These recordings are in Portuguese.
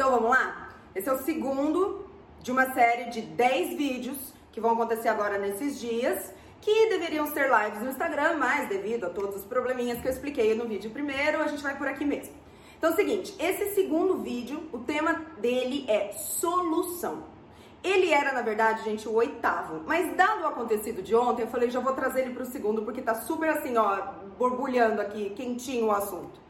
Então vamos lá? Esse é o segundo de uma série de 10 vídeos que vão acontecer agora nesses dias, que deveriam ser lives no Instagram, mas devido a todos os probleminhas que eu expliquei no vídeo primeiro, a gente vai por aqui mesmo. Então é o seguinte, esse segundo vídeo, o tema dele é solução. Ele era, na verdade, gente, o oitavo. Mas dado o acontecido de ontem, eu falei, já vou trazer ele pro segundo, porque tá super assim, ó, borbulhando aqui, quentinho o assunto.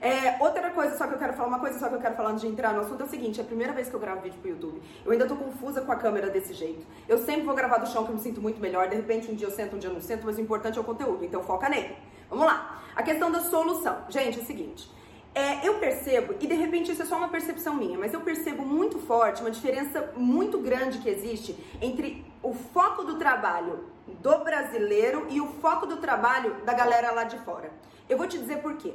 É, outra coisa, só que eu quero falar, uma coisa só que eu quero falar antes de entrar no assunto é o seguinte: é a primeira vez que eu gravo vídeo pro YouTube. Eu ainda tô confusa com a câmera desse jeito. Eu sempre vou gravar do chão que eu me sinto muito melhor. De repente, um dia eu sento, um dia eu não sento, mas o importante é o conteúdo, então foca nele. Vamos lá. A questão da solução. Gente, é o seguinte. É, eu percebo, e de repente isso é só uma percepção minha, mas eu percebo muito forte uma diferença muito grande que existe entre o foco do trabalho do brasileiro e o foco do trabalho da galera lá de fora. Eu vou te dizer por quê.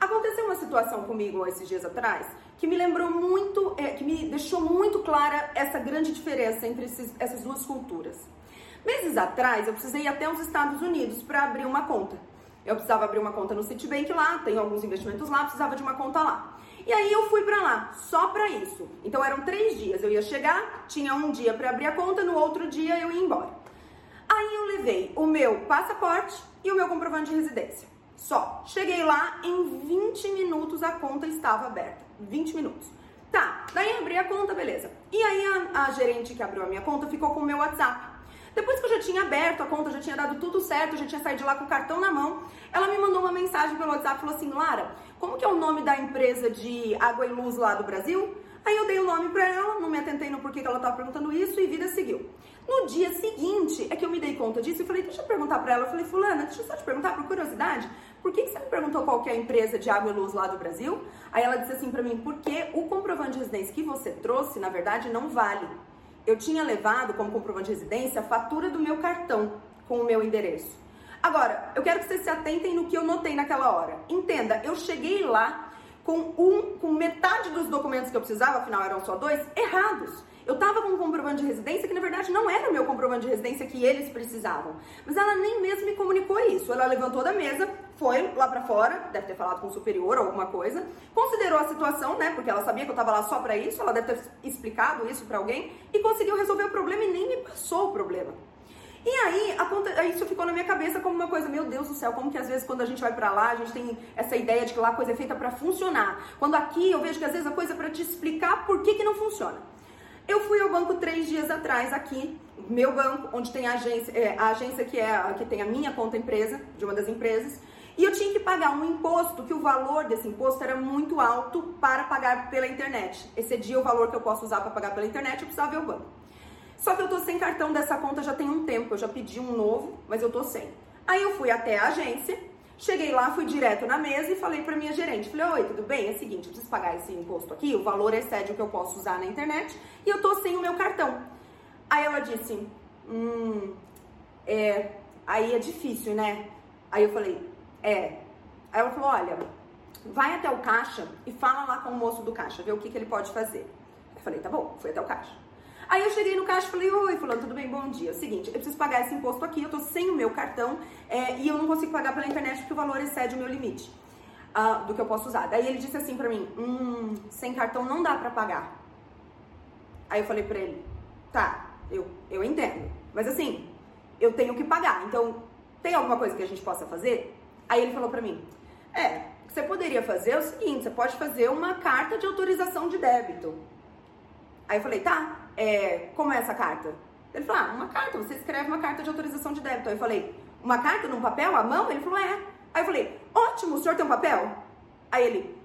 Aconteceu uma situação comigo esses dias atrás que me lembrou muito, é, que me deixou muito clara essa grande diferença entre esses, essas duas culturas. Meses atrás, eu precisei ir até os Estados Unidos para abrir uma conta. Eu precisava abrir uma conta no Citibank lá, tenho alguns investimentos lá, precisava de uma conta lá. E aí eu fui para lá, só para isso. Então eram três dias. Eu ia chegar, tinha um dia para abrir a conta, no outro dia eu ia embora. Aí eu levei o meu passaporte e o meu comprovante de residência. Só. Cheguei lá, em 20 minutos a conta estava aberta. 20 minutos. Tá, daí abri a conta, beleza. E aí a, a gerente que abriu a minha conta ficou com o meu WhatsApp. Depois que eu já tinha aberto a conta, já tinha dado tudo certo, já tinha saído de lá com o cartão na mão, ela me mandou uma mensagem pelo WhatsApp e falou assim: Lara, como que é o nome da empresa de água e luz lá do Brasil? Aí eu dei o nome pra ela, não me atentei no porquê que ela tava perguntando isso e vida seguiu. No dia seguinte é que eu me dei conta disso e falei, deixa eu perguntar pra ela. Eu falei, fulana, deixa eu só te perguntar por curiosidade, por que, que você me perguntou qual é a empresa de água e luz lá do Brasil? Aí ela disse assim pra mim, porque o comprovante de residência que você trouxe, na verdade, não vale eu tinha levado como comprovante de residência a fatura do meu cartão com o meu endereço. Agora, eu quero que vocês se atentem no que eu notei naquela hora. Entenda, eu cheguei lá com um, com metade dos documentos que eu precisava, afinal eram só dois, errados. Eu tava com comprovante de residência que na verdade não era o meu comprovante de residência que eles precisavam. Mas ela nem mesmo me comunicou isso. Ela levantou da mesa, foi lá para fora, deve ter falado com o superior ou alguma coisa, considerou a situação, né? Porque ela sabia que eu tava lá só para isso, ela deve ter explicado isso para alguém e conseguiu resolver o problema e nem me passou o problema. E aí, a, isso ficou na minha cabeça como uma coisa, meu Deus do céu, como que às vezes quando a gente vai para lá, a gente tem essa ideia de que lá a coisa é feita para funcionar. Quando aqui eu vejo que às vezes a coisa é para te explicar por que que não funciona. Eu fui ao banco três dias atrás aqui, meu banco, onde tem a agência, é, a agência que é a que tem a minha conta empresa, de uma das empresas, e eu tinha que pagar um imposto que o valor desse imposto era muito alto para pagar pela internet. Excedia o valor que eu posso usar para pagar pela internet, eu precisava ver o banco. Só que eu tô sem cartão dessa conta já tem um tempo, eu já pedi um novo, mas eu tô sem. Aí eu fui até a agência Cheguei lá, fui direto na mesa e falei para minha gerente, falei, oi, tudo bem? É o seguinte, eu preciso pagar esse imposto aqui, o valor excede o que eu posso usar na internet e eu tô sem o meu cartão. Aí ela disse, hum, é, aí é difícil, né? Aí eu falei, é. Aí ela falou, olha, vai até o caixa e fala lá com o moço do caixa, vê o que, que ele pode fazer. Eu falei, tá bom, fui até o caixa. Aí eu cheguei no caixa e falei, oi, fulano, tudo bem? Bom dia. É o seguinte, eu preciso pagar esse imposto aqui, eu tô sem o meu cartão é, e eu não consigo pagar pela internet porque o valor excede o meu limite uh, do que eu posso usar. Daí ele disse assim pra mim, hum, sem cartão não dá pra pagar. Aí eu falei pra ele, tá, eu, eu entendo, mas assim, eu tenho que pagar, então tem alguma coisa que a gente possa fazer? Aí ele falou pra mim, é, o que você poderia fazer é o seguinte, você pode fazer uma carta de autorização de débito. Aí eu falei, tá, é, como é essa carta? Ele falou, ah, uma carta, você escreve uma carta de autorização de débito. Aí eu falei, uma carta num papel, à mão? Ele falou, é. Aí eu falei, ótimo, o senhor tem um papel? Aí ele,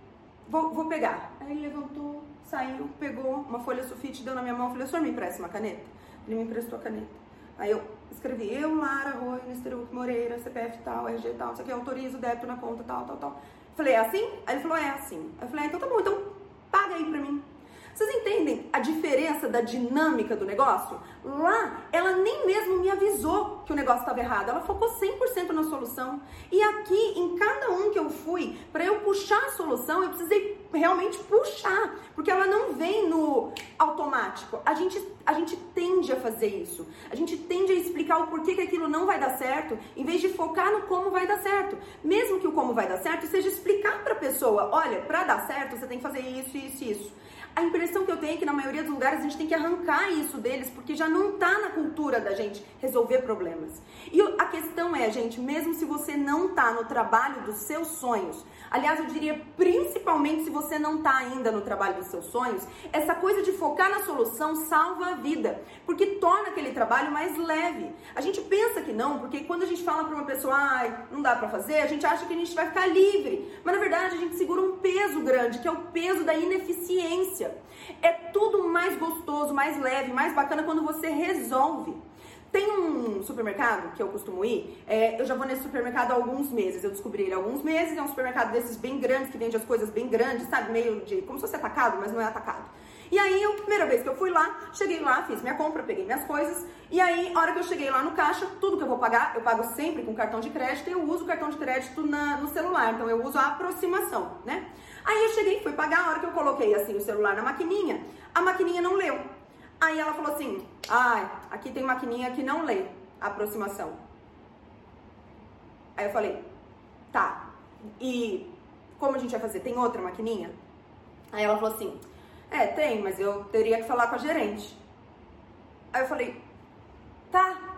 vou, vou pegar. Aí ele levantou, saiu, pegou uma folha sulfite, deu na minha mão, eu falei, o senhor me empresta uma caneta? Ele me emprestou a caneta. Aí eu escrevi, eu, Lara, Rui, Mr. Moreira, CPF tal, RG tal, isso aqui, autorizo o débito na conta tal, tal, tal. Falei, é assim? Aí ele falou, é assim. Aí eu falei, ah, então tá bom, então paga aí pra mim. Vocês entendem a diferença da dinâmica do negócio? Lá, ela nem mesmo me avisou que o negócio estava errado. Ela focou 100% na solução. E aqui, em cada um que eu fui, para eu puxar a solução, eu precisei realmente puxar, porque ela não vem no automático. A gente, a gente tende a fazer isso. A gente tende a explicar o porquê que aquilo não vai dar certo, em vez de focar no como vai dar certo. Mesmo que o como vai dar certo seja explicar para a pessoa, olha, para dar certo você tem que fazer isso, isso, isso. A impressão que eu tenho é que na maioria dos lugares a gente tem que arrancar isso deles, porque já não tá na cultura da gente resolver problemas. E é, gente, mesmo se você não tá no trabalho dos seus sonhos, aliás, eu diria principalmente se você não tá ainda no trabalho dos seus sonhos, essa coisa de focar na solução salva a vida, porque torna aquele trabalho mais leve. A gente pensa que não, porque quando a gente fala para uma pessoa, ah, não dá para fazer, a gente acha que a gente vai ficar livre, mas na verdade a gente segura um peso grande, que é o peso da ineficiência. É tudo mais gostoso, mais leve, mais bacana quando você resolve. Tem um supermercado que eu costumo ir, é, eu já vou nesse supermercado há alguns meses, eu descobri ele há alguns meses, é um supermercado desses bem grandes, que vende as coisas bem grandes, sabe, meio de, como se fosse atacado, mas não é atacado. E aí, a primeira vez que eu fui lá, cheguei lá, fiz minha compra, peguei minhas coisas, e aí, a hora que eu cheguei lá no caixa, tudo que eu vou pagar, eu pago sempre com cartão de crédito, e eu uso o cartão de crédito na, no celular, então eu uso a aproximação, né? Aí eu cheguei, fui pagar, a hora que eu coloquei assim o celular na maquininha, a maquininha não leu. Aí ela falou assim: "Ai, ah, aqui tem maquininha que não lê a aproximação". Aí eu falei: "Tá. E como a gente vai fazer? Tem outra maquininha?" Aí ela falou assim: "É, tem, mas eu teria que falar com a gerente". Aí eu falei: "Tá,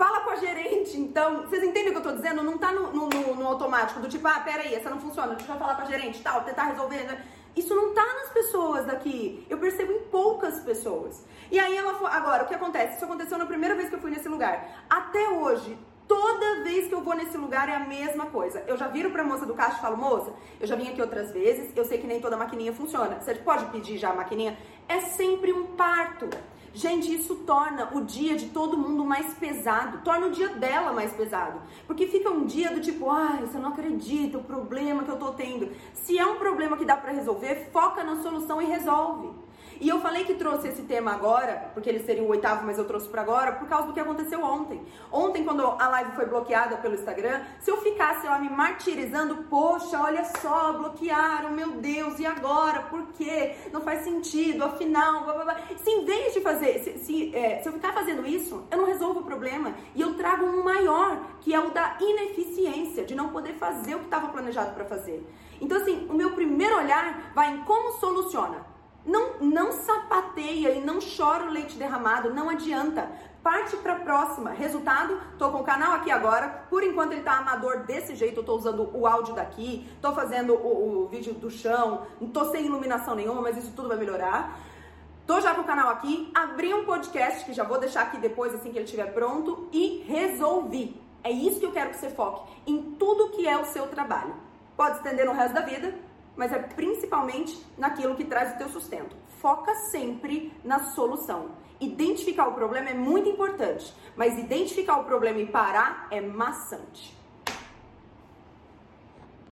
Fala com a gerente, então. Vocês entendem o que eu tô dizendo? Não tá no, no, no, automático, do tipo, ah, peraí, essa não funciona, deixa eu falar com a gerente, tal, tentar resolver. Né? Isso não tá nas pessoas daqui. Eu percebo em poucas pessoas. E aí ela falou, agora, o que acontece? Isso aconteceu na primeira vez que eu fui nesse lugar. Até hoje, toda vez que eu vou nesse lugar é a mesma coisa. Eu já viro pra moça do caixa e falo, moça, eu já vim aqui outras vezes, eu sei que nem toda maquininha funciona. Você pode pedir já a maquininha? É sempre um parto. Gente, isso torna o dia de todo mundo mais pesado, torna o dia dela mais pesado. Porque fica um dia do tipo, ai, você não acredita o problema que eu tô tendo. Se é um problema que dá para resolver, foca na solução e resolve. E eu falei que trouxe esse tema agora, porque ele seria o oitavo, mas eu trouxe para agora, por causa do que aconteceu ontem. Ontem, quando a live foi bloqueada pelo Instagram, se eu ficasse lá me martirizando, poxa, olha só, bloquearam, meu Deus, e agora? Por quê? Não faz sentido, afinal, blá, blá, blá. Se em vez de fazer, se, se, é, se eu ficar fazendo isso, eu não resolvo o problema. E eu trago um maior, que é o da ineficiência, de não poder fazer o que estava planejado para fazer. Então, assim, o meu primeiro olhar vai em como soluciona. Não, não sapateia e não chora o leite derramado, não adianta. Parte para a próxima. Resultado, tô com o canal aqui agora. Por enquanto ele tá amador desse jeito, eu tô usando o áudio daqui, tô fazendo o, o vídeo do chão, não tô sem iluminação nenhuma, mas isso tudo vai melhorar. Tô já com o canal aqui, abri um podcast que já vou deixar aqui depois assim que ele estiver pronto e resolvi. É isso que eu quero que você foque em tudo que é o seu trabalho. Pode estender no resto da vida, mas é principalmente naquilo que traz o teu sustento. Foca sempre na solução. Identificar o problema é muito importante, mas identificar o problema e parar é maçante.